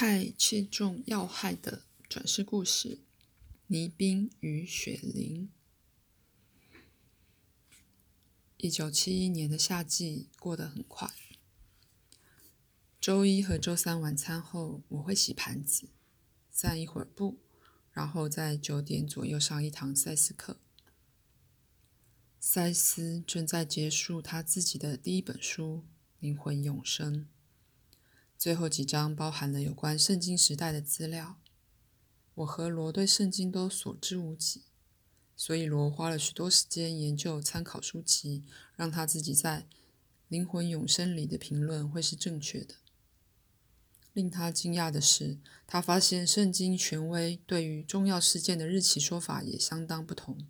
太切中要害的转世故事：倪冰与雪玲。一九七一年的夏季过得很快。周一和周三晚餐后，我会洗盘子，散一会儿步，然后在九点左右上一堂赛斯课。赛斯正在结束他自己的第一本书《灵魂永生》。最后几章包含了有关圣经时代的资料。我和罗对圣经都所知无几，所以罗花了许多时间研究参考书籍，让他自己在《灵魂永生》里的评论会是正确的。令他惊讶的是，他发现圣经权威对于重要事件的日期说法也相当不同。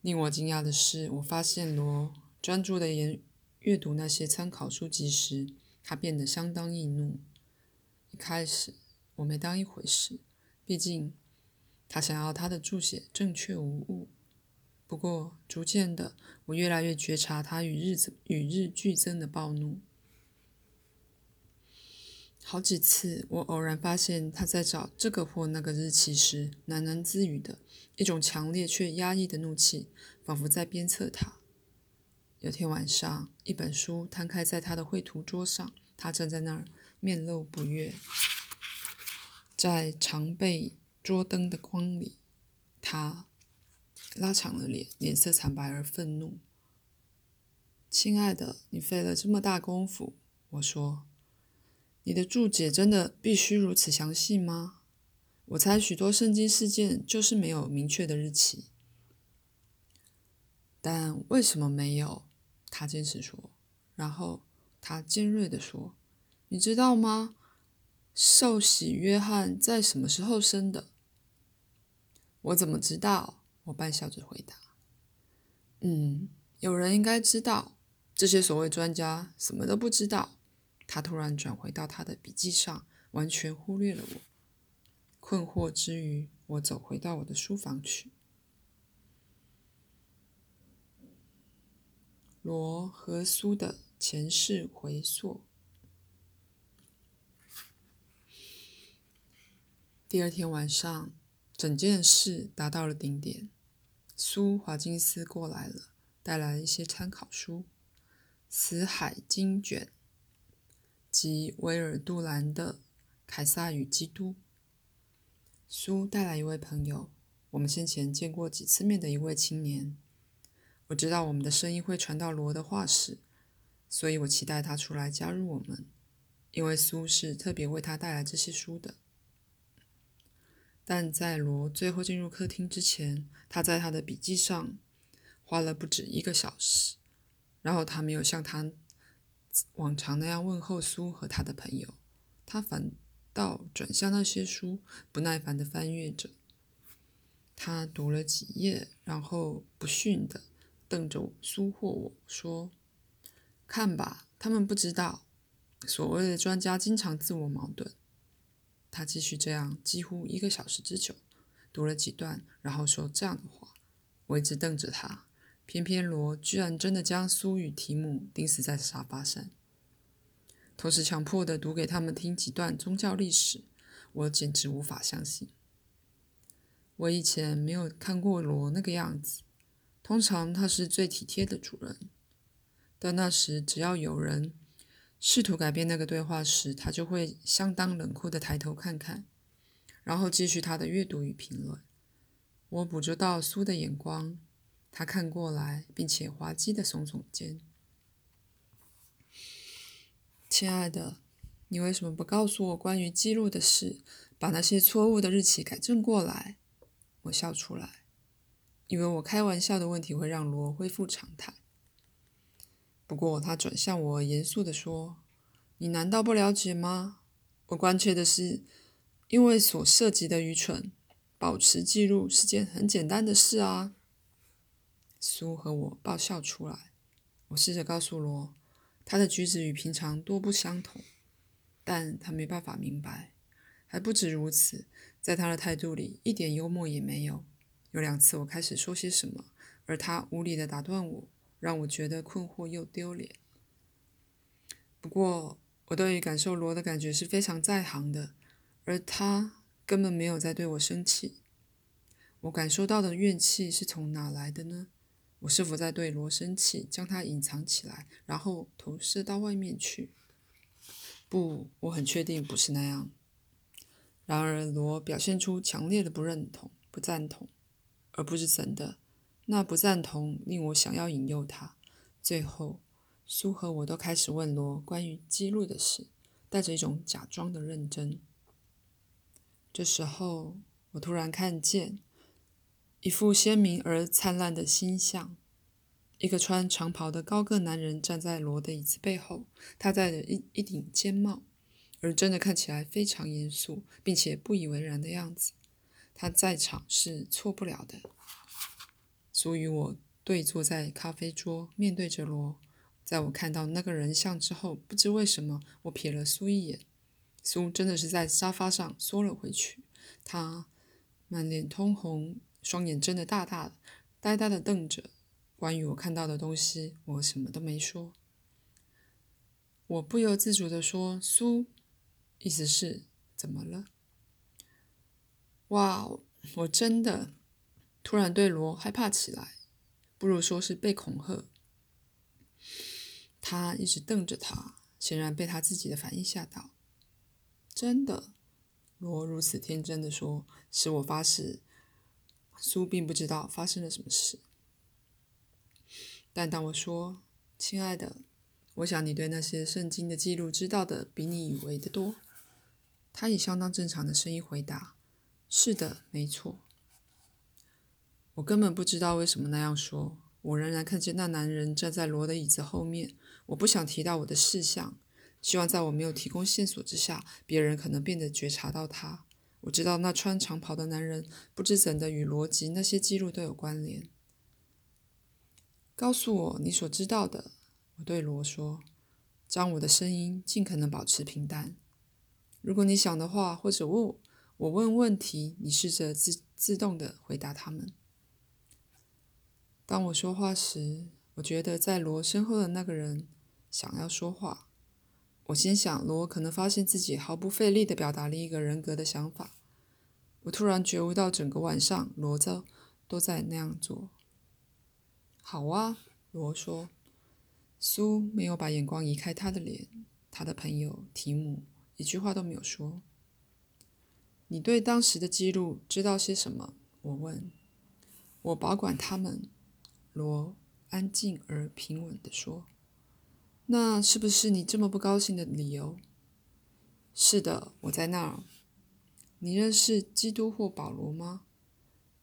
令我惊讶的是，我发现罗专注的研阅读那些参考书籍时。他变得相当易怒。一开始我没当一回事，毕竟他想要他的注解正确无误。不过逐渐的，我越来越觉察他与日子与日俱增的暴怒。好几次，我偶然发现他在找这个或那个日期时，喃喃自语的一种强烈却压抑的怒气，仿佛在鞭策他。有天晚上，一本书摊开在他的绘图桌上，他站在那儿，面露不悦。在常备桌灯的光里，他拉长了脸，脸色惨白而愤怒。“亲爱的，你费了这么大功夫。”我说，“你的注解真的必须如此详细吗？我猜许多圣经事件就是没有明确的日期。但为什么没有？”他坚持说，然后他尖锐地说：“你知道吗？受洗约翰在什么时候生的？”我怎么知道？我半笑着回答：“嗯，有人应该知道。这些所谓专家什么都不知道。”他突然转回到他的笔记上，完全忽略了我。困惑之余，我走回到我的书房去。罗和苏的前世回溯。第二天晚上，整件事达到了顶点。苏华金斯过来了，带来了一些参考书，《死海经卷》及威尔杜兰的《凯撒与基督》。苏带来一位朋友，我们先前见过几次面的一位青年。我知道我们的声音会传到罗的画室，所以我期待他出来加入我们，因为苏是特别为他带来这些书的。但在罗最后进入客厅之前，他在他的笔记上花了不止一个小时，然后他没有像他往常那样问候苏和他的朋友，他反倒转向那些书，不耐烦地翻阅着。他读了几页，然后不逊的。瞪着苏或我说：“看吧，他们不知道，所谓的专家经常自我矛盾。”他继续这样几乎一个小时之久，读了几段，然后说这样的话。我一直瞪着他，偏偏罗居然真的将苏与提姆钉死在沙发上，同时强迫的读给他们听几段宗教历史。我简直无法相信，我以前没有看过罗那个样子。通常他是最体贴的主人，但那时只要有人试图改变那个对话时，他就会相当冷酷的抬头看看，然后继续他的阅读与评论。我捕捉到苏的眼光，他看过来，并且滑稽的耸耸肩。亲爱的，你为什么不告诉我关于记录的事，把那些错误的日期改正过来？我笑出来。以为我开玩笑的问题会让罗恢复常态，不过他转向我，严肃地说：“你难道不了解吗？我关切的是，因为所涉及的愚蠢，保持记录是件很简单的事啊。”苏和我爆笑出来。我试着告诉罗，他的举止与平常多不相同，但他没办法明白。还不止如此，在他的态度里一点幽默也没有。有两次，我开始说些什么，而他无理的打断我，让我觉得困惑又丢脸。不过，我对于感受罗的感觉是非常在行的，而他根本没有在对我生气。我感受到的怨气是从哪来的呢？我是否在对罗生气，将它隐藏起来，然后投射到外面去？不，我很确定不是那样。然而，罗表现出强烈的不认同、不赞同，而不是真的。那不赞同令我想要引诱他。最后，苏和我都开始问罗关于记录的事，带着一种假装的认真。这时候，我突然看见。一副鲜明而灿烂的星象。一个穿长袍的高个男人站在罗的椅子背后，他戴着一一顶尖帽，而真的看起来非常严肃，并且不以为然的样子。他在场是错不了的。苏与我对坐在咖啡桌，面对着罗。在我看到那个人像之后，不知为什么，我瞥了苏一眼。苏真的是在沙发上缩了回去，他满脸通红。双眼睁得大大的，呆呆的瞪着。关于我看到的东西，我什么都没说。我不由自主地说：“苏，意思是怎么了？”哇，我真的突然对罗害怕起来，不如说是被恐吓。他一直瞪着他，显然被他自己的反应吓到。真的，罗如此天真的说，使我发誓。苏并不知道发生了什么事，但当我说：“亲爱的，我想你对那些圣经的记录知道的比你以为的多。”他以相当正常的声音回答：“是的，没错。”我根本不知道为什么那样说。我仍然看见那男人站在罗的椅子后面。我不想提到我的事项，希望在我没有提供线索之下，别人可能变得觉察到他。我知道那穿长袍的男人不知怎的与逻辑那些记录都有关联。告诉我你所知道的，我对罗说，将我的声音尽可能保持平淡。如果你想的话，或者问我问问题，你试着自自动的回答他们。当我说话时，我觉得在罗身后的那个人想要说话。我心想，罗可能发现自己毫不费力地表达了一个人格的想法。我突然觉悟到，整个晚上罗子都在那样做。好啊，罗说。苏没有把眼光移开他的脸。他的朋友提姆一句话都没有说。你对当时的记录知道些什么？我问。我保管他们。罗安静而平稳地说。那是不是你这么不高兴的理由？是的，我在那儿。你认识基督或保罗吗？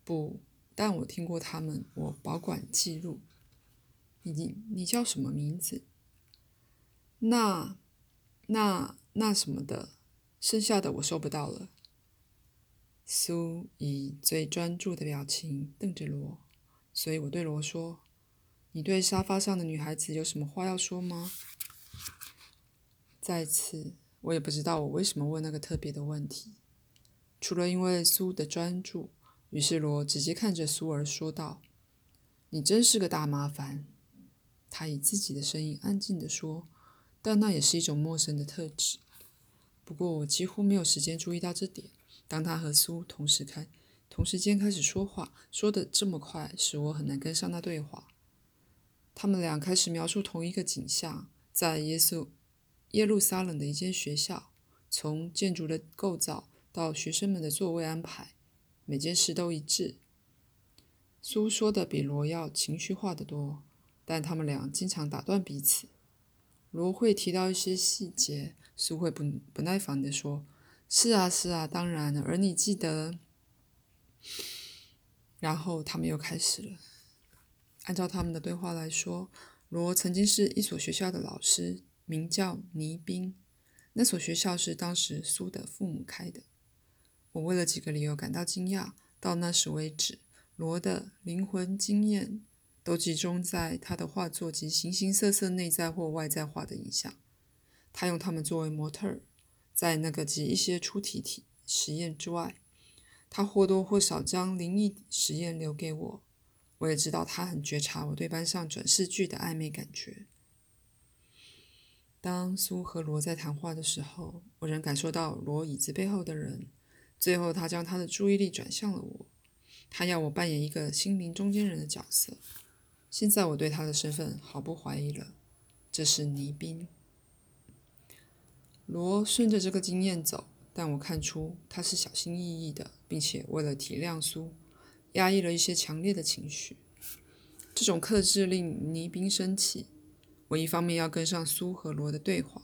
不，但我听过他们。我保管记录。你你叫什么名字？那那那什么的，剩下的我收不到了。苏以最专注的表情瞪着罗，所以我对罗说。你对沙发上的女孩子有什么话要说吗？再次，我也不知道我为什么问那个特别的问题，除了因为苏的专注。于是罗直接看着苏儿说道：“你真是个大麻烦。”他以自己的声音安静地说，但那也是一种陌生的特质。不过我几乎没有时间注意到这点。当他和苏同时开同时间开始说话，说的这么快，使我很难跟上那对话。他们俩开始描述同一个景象，在耶稣耶路撒冷的一间学校，从建筑的构造到学生们的座位安排，每件事都一致。苏说的比罗要情绪化得多，但他们俩经常打断彼此。罗会提到一些细节，苏会不不耐烦地说：“是啊，是啊，当然了。”而你记得？然后他们又开始了。按照他们的对话来说，罗曾经是一所学校的老师，名叫倪斌。那所学校是当时苏的父母开的。我为了几个理由感到惊讶。到那时为止，罗的灵魂经验都集中在他的画作及形形色色内在或外在化的影响。他用他们作为模特儿，在那个及一些出题体实验之外，他或多或少将灵异实验留给我。我也知道他很觉察我对班上转世剧的暧昧感觉。当苏和罗在谈话的时候，我仍感受到罗椅子背后的人。最后，他将他的注意力转向了我。他要我扮演一个心灵中间人的角色。现在，我对他的身份毫不怀疑了。这是倪斌。罗顺着这个经验走，但我看出他是小心翼翼的，并且为了体谅苏，压抑了一些强烈的情绪。这种克制令倪斌生气。我一方面要跟上苏和罗的对话，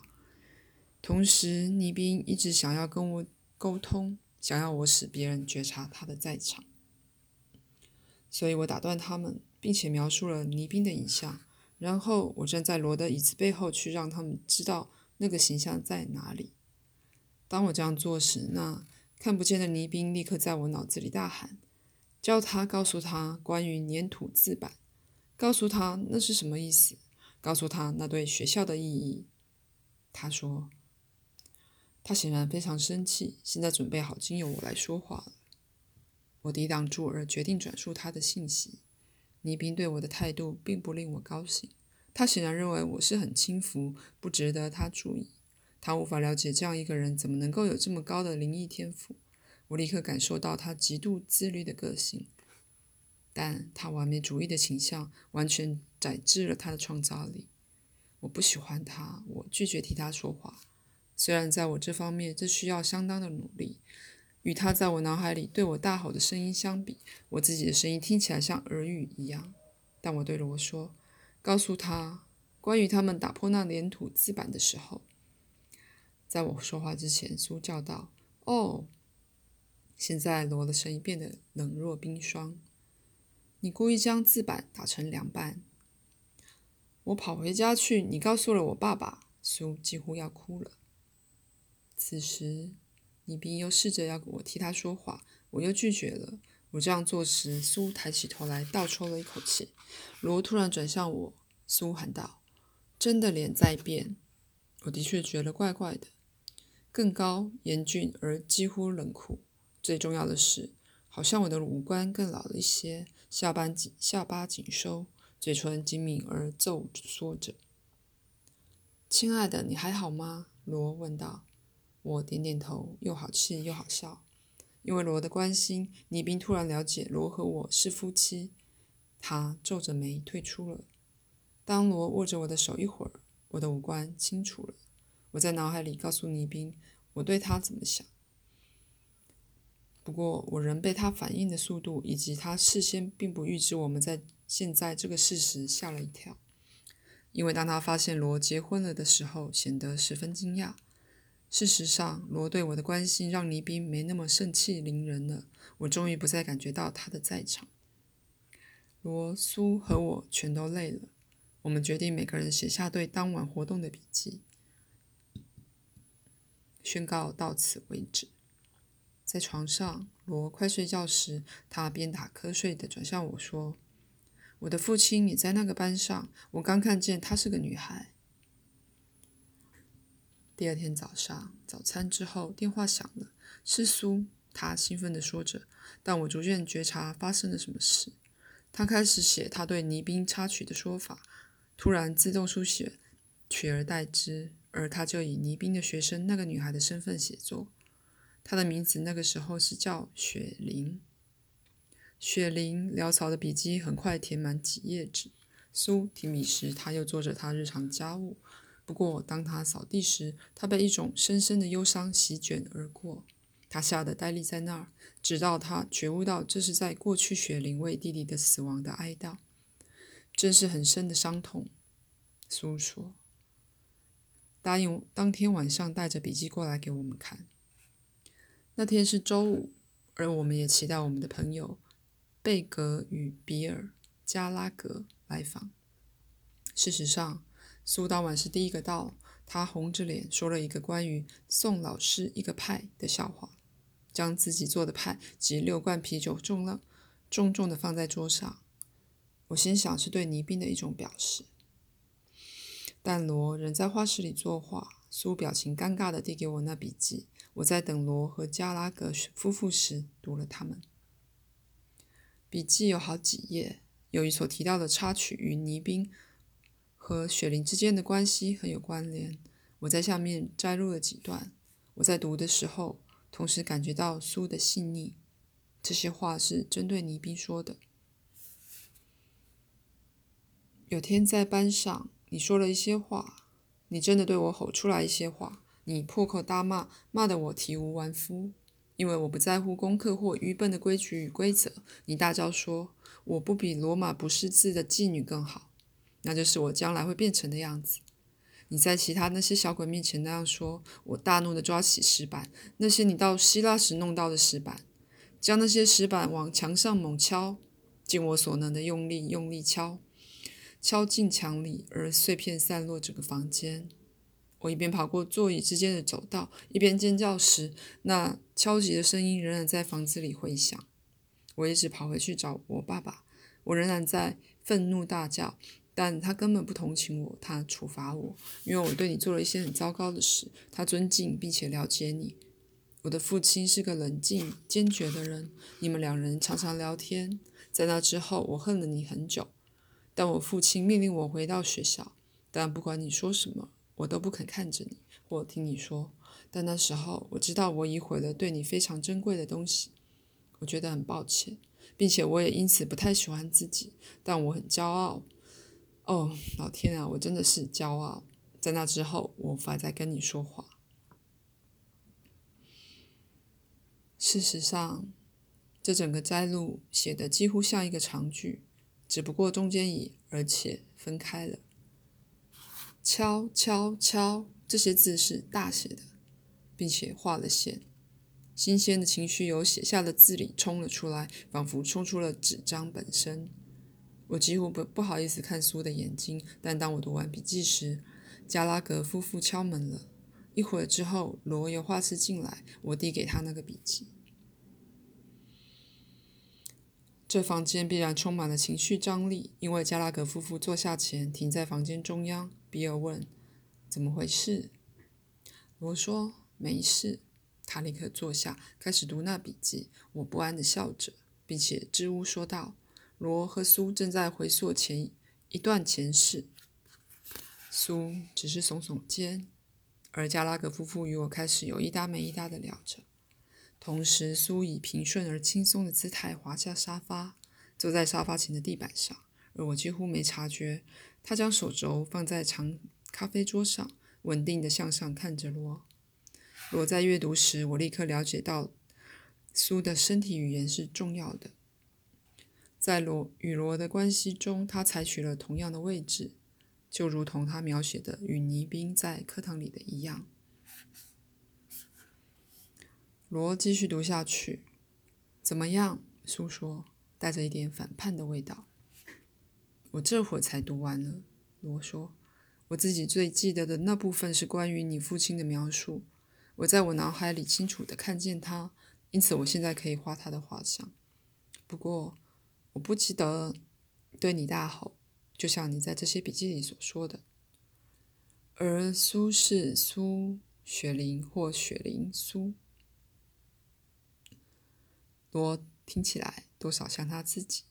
同时倪斌一直想要跟我沟通。想要我使别人觉察他的在场，所以我打断他们，并且描述了倪斌的影像。然后我站在罗的椅子背后，去让他们知道那个形象在哪里。当我这样做时，那看不见的倪斌立刻在我脑子里大喊：“叫他告诉他关于粘土字板，告诉他那是什么意思，告诉他那对学校的意义。”他说。他显然非常生气，现在准备好经由我来说话了。我抵挡住，而决定转述他的信息。倪斌对我的态度并不令我高兴。他显然认为我是很轻浮，不值得他注意。他无法了解这样一个人怎么能够有这么高的灵异天赋。我立刻感受到他极度自律的个性，但他完美主义的倾向完全宰制了他的创造力。我不喜欢他，我拒绝替他说话。虽然在我这方面这需要相当的努力，与他在我脑海里对我大吼的声音相比，我自己的声音听起来像耳语一样。但我对着我说：“告诉他关于他们打破那粘土字板的时候。”在我说话之前，苏叫道：“哦！”现在罗的声音变得冷若冰霜。你故意将字板打成两半。我跑回家去，你告诉了我爸爸。苏几乎要哭了。此时，你并又试着要我替他说话，我又拒绝了。我这样做时，苏抬起头来，倒抽了一口气。罗突然转向我，苏喊道：“真的脸在变。”我的确觉得怪怪的，更高、严峻而几乎冷酷。最重要的是，好像我的五官更老了一些，下巴紧，下巴紧收，嘴唇紧抿而皱缩着。“亲爱的，你还好吗？”罗问道。我点点头，又好气又好笑。因为罗的关心，倪斌突然了解罗和我是夫妻。他皱着眉退出了。当罗握着我的手一会儿，我的五官清楚了。我在脑海里告诉倪斌我对他怎么想。不过，我仍被他反应的速度以及他事先并不预知我们在现在这个事实吓了一跳。因为当他发现罗结婚了的时候，显得十分惊讶。事实上，罗对我的关心让倪斌没那么盛气凌人了。我终于不再感觉到他的在场。罗苏和我全都累了。我们决定每个人写下对当晚活动的笔记，宣告到此为止。在床上，罗快睡觉时，他边打瞌睡的转向我说：“我的父亲也在那个班上。我刚看见她是个女孩。”第二天早上，早餐之后，电话响了，是苏。他兴奋地说着，但我逐渐觉察发生了什么事。他开始写他对倪斌插曲的说法，突然自动书写，取而代之，而他就以倪斌的学生那个女孩的身份写作。她的名字那个时候是叫雪玲。雪玲潦草的笔记很快填满几页纸。苏提笔时，他又做着他日常家务。不过，当他扫地时，他被一种深深的忧伤席卷而过。他吓得呆立在那儿，直到他觉悟到这是在过去雪玲为弟弟的死亡的哀悼，真是很深的伤痛。苏说：“答应当天晚上带着笔记过来给我们看。”那天是周五，而我们也期待我们的朋友贝格与比尔加拉格来访。事实上，苏当晚是第一个到，他红着脸说了一个关于送老师一个派的笑话，将自己做的派及六罐啤酒重了重重的放在桌上。我心想是对倪斌的一种表示。但罗仍在画室里作画。苏表情尴尬的递给我那笔记，我在等罗和加拉格夫妇时读了他们。笔记有好几页，有一所提到的插曲与倪斌。和雪灵之间的关系很有关联。我在下面摘录了几段。我在读的时候，同时感觉到苏的细腻。这些话是针对倪斌说的。有天在班上，你说了一些话，你真的对我吼出来一些话，你破口大骂，骂得我体无完肤。因为我不在乎功课或愚笨的规矩与规则，你大叫说我不比罗马不识字的妓女更好，那就是我将来会变成的样子。你在其他那些小鬼面前那样说，我大怒地抓起石板，那些你到希腊时弄到的石板，将那些石板往墙上猛敲，尽我所能的用力用力敲，敲进墙里，而碎片散落整个房间。我一边跑过座椅之间的走道，一边尖叫时，那敲击的声音仍然在房子里回响。我一直跑回去找我爸爸，我仍然在愤怒大叫，但他根本不同情我，他处罚我，因为我对你做了一些很糟糕的事。他尊敬并且了解你。我的父亲是个冷静坚决的人，你们两人常常聊天。在那之后，我恨了你很久，但我父亲命令我回到学校，但不管你说什么。我都不肯看着你或听你说，但那时候我知道我已毁了对你非常珍贵的东西，我觉得很抱歉，并且我也因此不太喜欢自己，但我很骄傲。哦，老天啊，我真的是骄傲。在那之后，我无法再跟你说话。事实上，这整个摘录写的几乎像一个长句，只不过中间已而且分开了。敲敲敲，这些字是大写的，并且画了线。新鲜的情绪由写下的字里冲了出来，仿佛冲出了纸张本身。我几乎不不好意思看苏的眼睛，但当我读完笔记时，加拉格夫妇敲门了。一会儿之后，罗由画室进来，我递给他那个笔记。这房间必然充满了情绪张力，因为加拉格夫妇坐下前停在房间中央。比尔问：“怎么回事？”罗说：“没事。”他立刻坐下，开始读那笔记。我不安地笑着，并且支吾说道：“罗和苏正在回溯前一段前世。”苏只是耸耸肩，而加拉格夫妇与我开始有一搭没一搭的聊着。同时，苏以平顺而轻松的姿态滑下沙发，坐在沙发前的地板上，而我几乎没察觉。他将手肘放在长咖啡桌上，稳定的向上看着罗。罗在阅读时，我立刻了解到苏的身体语言是重要的。在罗与罗的关系中，他采取了同样的位置，就如同他描写的与倪斌在课堂里的一样。罗继续读下去。怎么样？苏说，带着一点反叛的味道。我这会儿才读完了，罗说。我自己最记得的那部分是关于你父亲的描述。我在我脑海里清楚地看见他，因此我现在可以画他的画像。不过，我不记得对你大吼，就像你在这些笔记里所说的。而苏是苏雪玲或雪玲苏，罗听起来多少像他自己。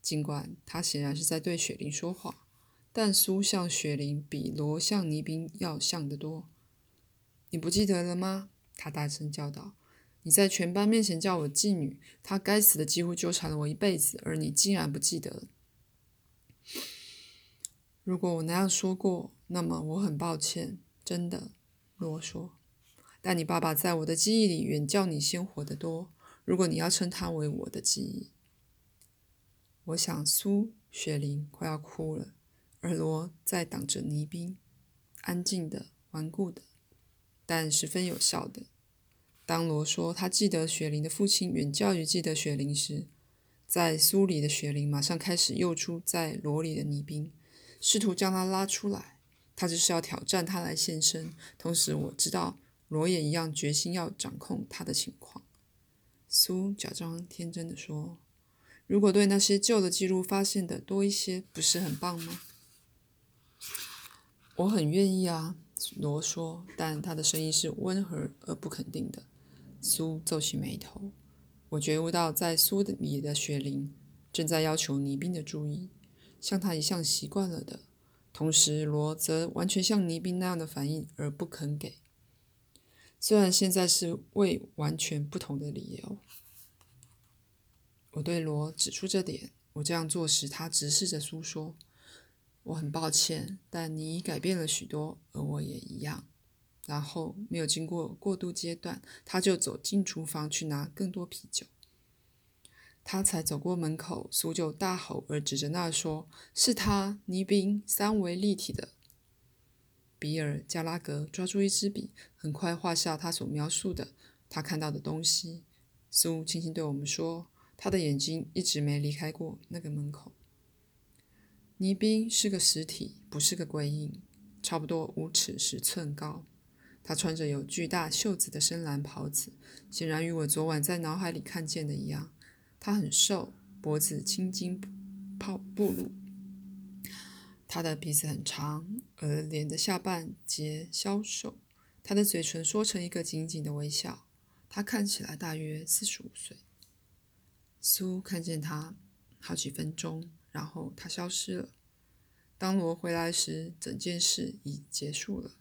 尽管他显然是在对雪玲说话，但苏像雪玲比罗像倪斌要像得多。你不记得了吗？他大声叫道：“你在全班面前叫我妓女，他该死的几乎纠缠了我一辈子，而你竟然不记得。如果我那样说过，那么我很抱歉，真的。”罗说。“但你爸爸在我的记忆里远较你鲜活得多。如果你要称他为我的记忆。”我想，苏雪玲快要哭了，而罗在挡着泥冰，安静的、顽固的，但十分有效的。当罗说他记得雪玲的父亲远较于记得雪玲时，在苏里的雪玲马上开始诱出在罗里的倪斌，试图将他拉出来。他就是要挑战他来现身。同时，我知道罗也一样决心要掌控他的情况。苏假装天真的说。如果对那些旧的记录发现的多一些，不是很棒吗？我很愿意啊，罗说，但他的声音是温和而不肯定的。苏皱起眉头，我觉悟到，在苏的里的雪玲正在要求倪斌的注意，像他一向习惯了的，同时罗则完全像倪斌那样的反应而不肯给。虽然现在是为完全不同的理由，我对罗指出这点。我这样做时，他直视着苏说：“我很抱歉，但你已改变了许多，而我也一样。”然后没有经过过渡阶段，他就走进厨房去拿更多啤酒。他才走过门口，苏就大吼而指着那说：“是他，倪斌，三维立体的。”比尔·加拉格抓住一支笔，很快画下他所描述的他看到的东西。苏轻轻对我们说：“他的眼睛一直没离开过那个门口。”倪斌是个实体，不是个鬼影，差不多五尺十寸高。他穿着有巨大袖子的深蓝袍子，显然与我昨晚在脑海里看见的一样。他很瘦，脖子青筋泡暴露。他的鼻子很长，而脸的下半截消瘦。他的嘴唇缩成一个紧紧的微笑。他看起来大约四十五岁。苏看见他好几分钟，然后他消失了。当罗回来时，整件事已结束了。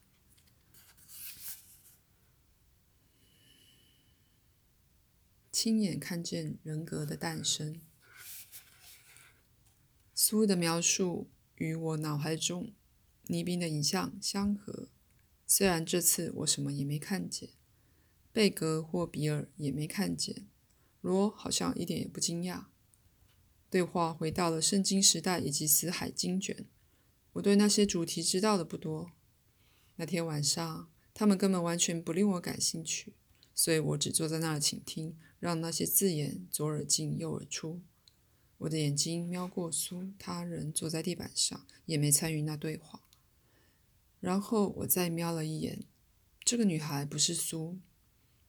亲眼看见人格的诞生。苏的描述与我脑海中倪斌的影像相合，虽然这次我什么也没看见，贝格或比尔也没看见，罗好像一点也不惊讶。对话回到了圣经时代以及死海经卷，我对那些主题知道的不多。那天晚上，他们根本完全不令我感兴趣，所以我只坐在那儿倾听。让那些字眼左耳进右耳出。我的眼睛瞄过苏，他人坐在地板上，也没参与那对话。然后我再瞄了一眼，这个女孩不是苏，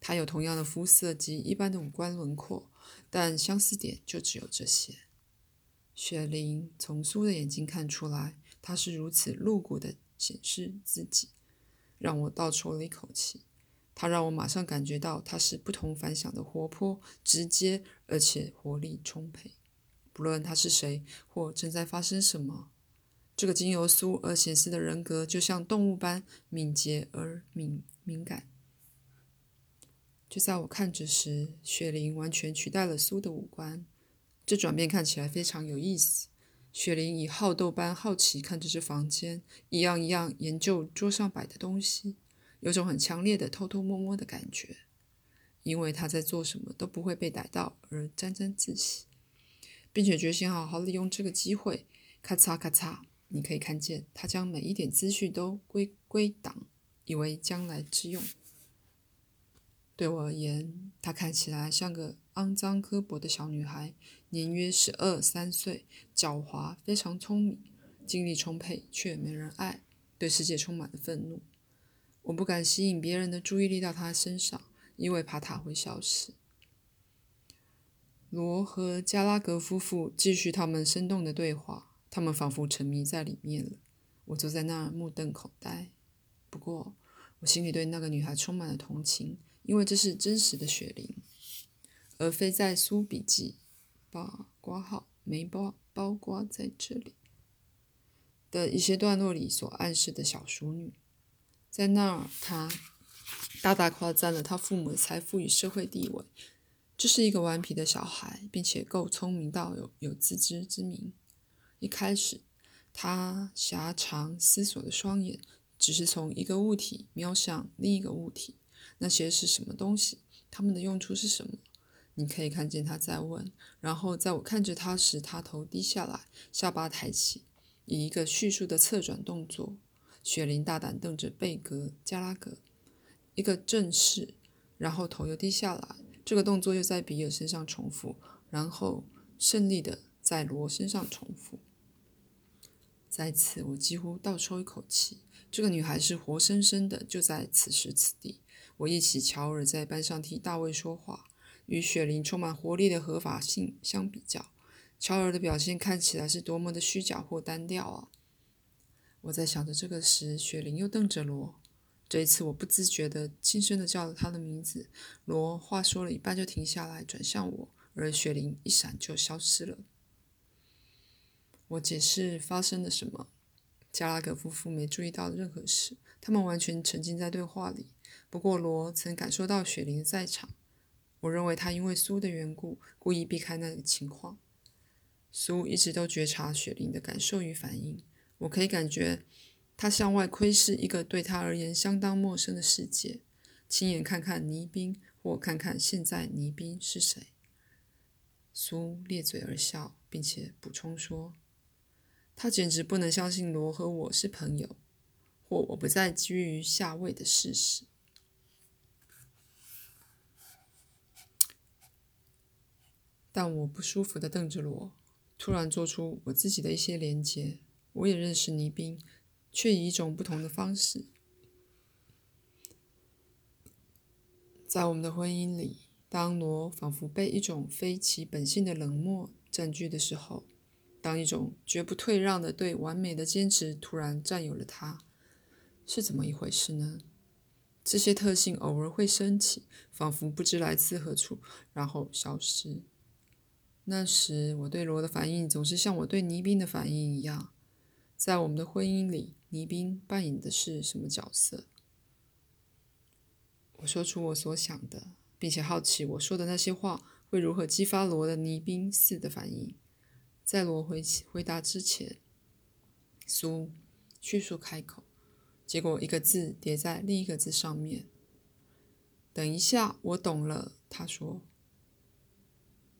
她有同样的肤色及一般的五官轮廓，但相似点就只有这些。雪玲从苏的眼睛看出来，她是如此露骨的显示自己，让我倒抽了一口气。他让我马上感觉到他是不同凡响的活泼、直接，而且活力充沛。不论他是谁或正在发生什么，这个经由苏而显示的人格就像动物般敏捷而敏敏感。就在我看着时，雪玲完全取代了苏的五官，这转变看起来非常有意思。雪玲以好斗般好奇看着这房间，一样一样研究桌上摆的东西。有种很强烈的偷偷摸摸的感觉，因为他在做什么都不会被逮到而沾沾自喜，并且决心好好利用这个机会。咔嚓咔嚓，你可以看见他将每一点资讯都归归档，以为将来之用。对我而言，她看起来像个肮脏刻薄的小女孩，年约十二三岁，狡猾，非常聪明，精力充沛，却没人爱，对世界充满了愤怒。我不敢吸引别人的注意力到他身上，因为怕他会消失。罗和加拉格夫妇继续他们生动的对话，他们仿佛沉迷在里面了。我坐在那儿目瞪口呆。不过，我心里对那个女孩充满了同情，因为这是真实的雪玲，而非在苏笔记把挂号没包包挂在这里的一些段落里所暗示的小淑女。在那儿，他大大夸赞了他父母的财富与社会地位。这是一个顽皮的小孩，并且够聪明到有有自知之明。一开始，他狭长思索的双眼只是从一个物体瞄向另一个物体。那些是什么东西？它们的用处是什么？你可以看见他在问。然后，在我看着他时，他头低下来，下巴抬起，以一个叙述的侧转动作。雪玲大胆瞪着贝格加拉格，一个正视，然后头又低下来。这个动作又在比尔身上重复，然后胜利的在罗身上重复。再次，我几乎倒抽一口气。这个女孩是活生生的，就在此时此地。我忆起乔尔在班上替大卫说话，与雪玲充满活力的合法性相比较，乔尔的表现看起来是多么的虚假或单调啊！我在想着这个时，雪玲又瞪着罗。这一次，我不自觉地轻声地叫了他的名字。罗话说了一半就停下来，转向我，而雪玲一闪就消失了。我解释发生了什么。加拉格夫妇没注意到任何事，他们完全沉浸在对话里。不过罗曾感受到雪玲在场。我认为他因为苏的缘故，故意避开那个情况。苏一直都觉察雪玲的感受与反应，我可以感觉他向外窥视一个对他而言相当陌生的世界，亲眼看看倪斌，或看看现在倪斌是谁。苏咧嘴而笑，并且补充说：“他简直不能相信罗和我是朋友，或我不再居于下位的事实。”但我不舒服的瞪着罗，突然做出我自己的一些连结。我也认识倪斌，却以一种不同的方式。在我们的婚姻里，当罗仿佛被一种非其本性的冷漠占据的时候，当一种绝不退让的对完美的坚持突然占有了他，是怎么一回事呢？这些特性偶尔会升起，仿佛不知来自何处，然后消失。那时我对罗的反应总是像我对倪斌的反应一样。在我们的婚姻里，倪斌扮演的是什么角色？我说出我所想的，并且好奇我说的那些话会如何激发罗的倪斌似的反应。在罗回回答之前，苏迅速开口，结果一个字叠在另一个字上面。等一下，我懂了，他说。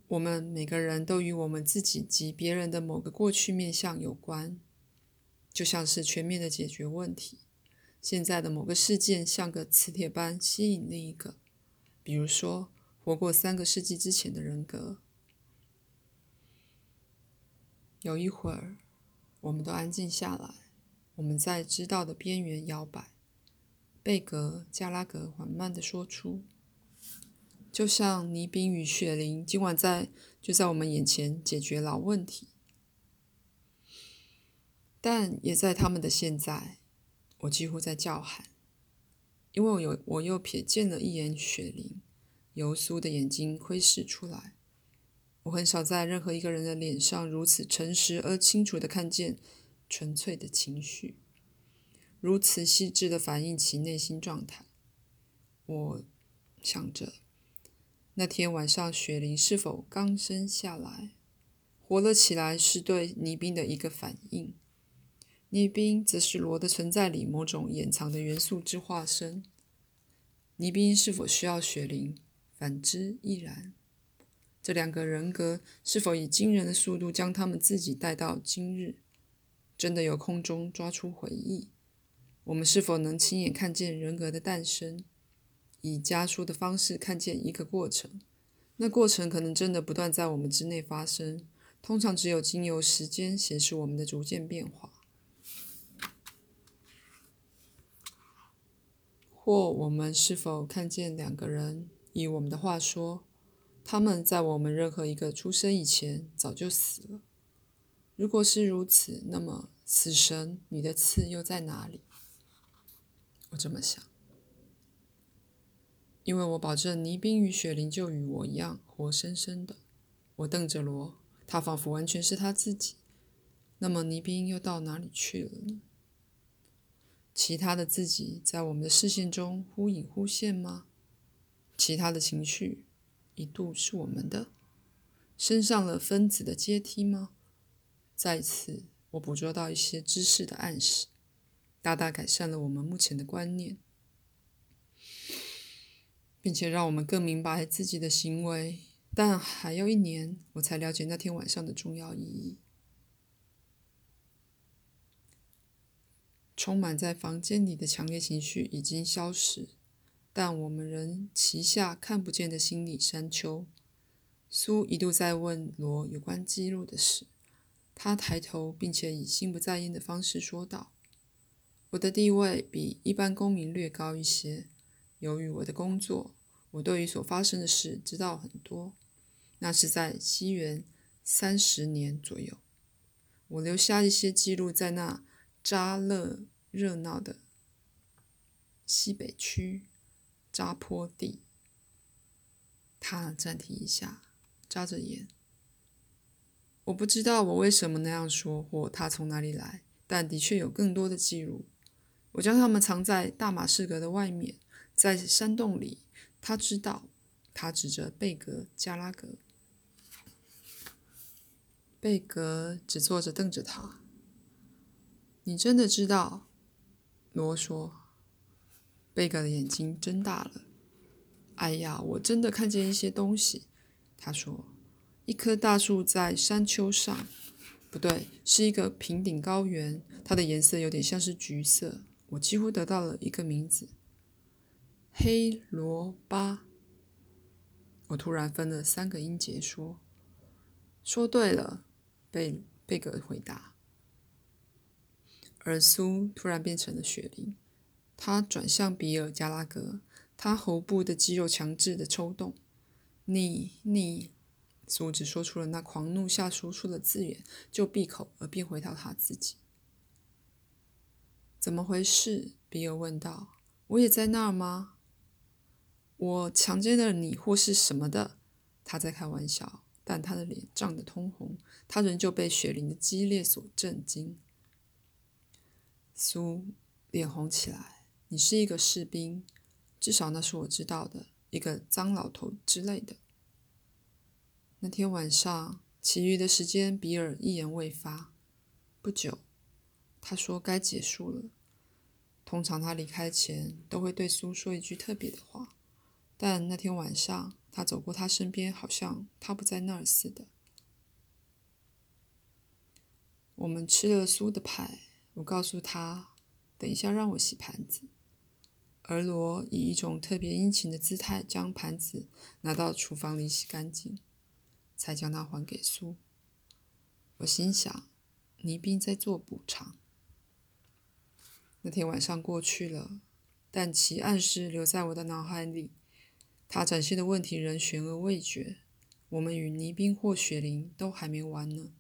我们每个人都与我们自己及别人的某个过去面相有关，就像是全面的解决问题。现在的某个事件像个磁铁般吸引另一个，比如说活过三个世纪之前的人格。有一会儿，我们都安静下来，我们在知道的边缘摇摆。贝格·加拉格缓慢地说出。就像倪斌与雪玲今晚在就在我们眼前解决老问题，但也在他们的现在，我几乎在叫喊，因为我有我又瞥见了一眼雪玲，油酥的眼睛窥视出来。我很少在任何一个人的脸上如此诚实而清楚的看见纯粹的情绪，如此细致的反映其内心状态。我想着。那天晚上，雪玲是否刚生下来，活了起来，是对倪斌的一个反应。倪斌则是罗的存在里某种掩藏的元素之化身。泥冰是否需要雪玲？反之亦然。这两个人格是否以惊人的速度将他们自己带到今日？真的由空中抓出回忆？我们是否能亲眼看见人格的诞生？以加速的方式看见一个过程，那过程可能真的不断在我们之内发生。通常只有经由时间显示我们的逐渐变化，或我们是否看见两个人？以我们的话说，他们在我们任何一个出生以前早就死了。如果是如此，那么死神，你的刺又在哪里？我这么想。因为我保证，倪斌与雪玲就与我一样活生生的。我瞪着罗，他仿佛完全是他自己。那么，倪斌又到哪里去了呢？其他的自己在我们的视线中忽隐忽现吗？其他的情绪一度是我们的，升上了分子的阶梯吗？再次，我捕捉到一些知识的暗示，大大改善了我们目前的观念。并且让我们更明白自己的行为，但还要一年，我才了解那天晚上的重要意义。充满在房间里的强烈情绪已经消失，但我们仍旗下看不见的心理山丘。苏一度在问罗有关记录的事，他抬头，并且以心不在焉的方式说道：“我的地位比一般公民略高一些。”由于我的工作，我对于所发生的事知道很多。那是在西元三十年左右，我留下一些记录在那扎勒热闹的西北区扎坡地。他暂停一下，眨着眼。我不知道我为什么那样说，或他从哪里来，但的确有更多的记录。我将它们藏在大马士革的外面，在山洞里。他知道，他指着贝格加拉格。贝格只坐着瞪着他。你真的知道？罗说。贝格的眼睛睁大了。哎呀，我真的看见一些东西。他说：“一棵大树在山丘上，不对，是一个平顶高原。它的颜色有点像是橘色。我几乎得到了一个名字。”黑罗巴，我突然分了三个音节说：“说对了。”贝贝格回答。而苏突然变成了雪梨，他转向比尔加拉格，他喉部的肌肉强制的抽动。你你，苏只说出了那狂怒下说出的字眼，就闭口而变回到他自己。怎么回事？比尔问道。我也在那儿吗？我强奸了你，或是什么的？他在开玩笑，但他的脸涨得通红，他仍旧被雪林的激烈所震惊。苏脸红起来。你是一个士兵，至少那是我知道的，一个脏老头之类的。那天晚上，其余的时间，比尔一言未发。不久，他说该结束了。通常他离开前都会对苏说一句特别的话。但那天晚上，他走过他身边，好像他不在那儿似的。我们吃了苏的牌，我告诉他，等一下让我洗盘子。而罗以一种特别殷勤的姿态将盘子拿到厨房里洗干净，才将它还给苏。我心想，倪斌在做补偿。那天晚上过去了，但其暗示留在我的脑海里。他展现的问题仍悬而未决。我们与倪斌或雪玲都还没完呢。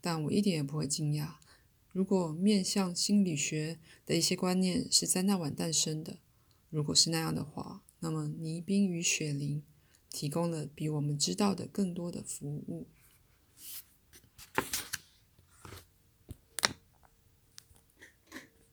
但我一点也不会惊讶。如果面向心理学的一些观念是在那晚诞生的，如果是那样的话，那么泥冰与雪灵提供了比我们知道的更多的服务。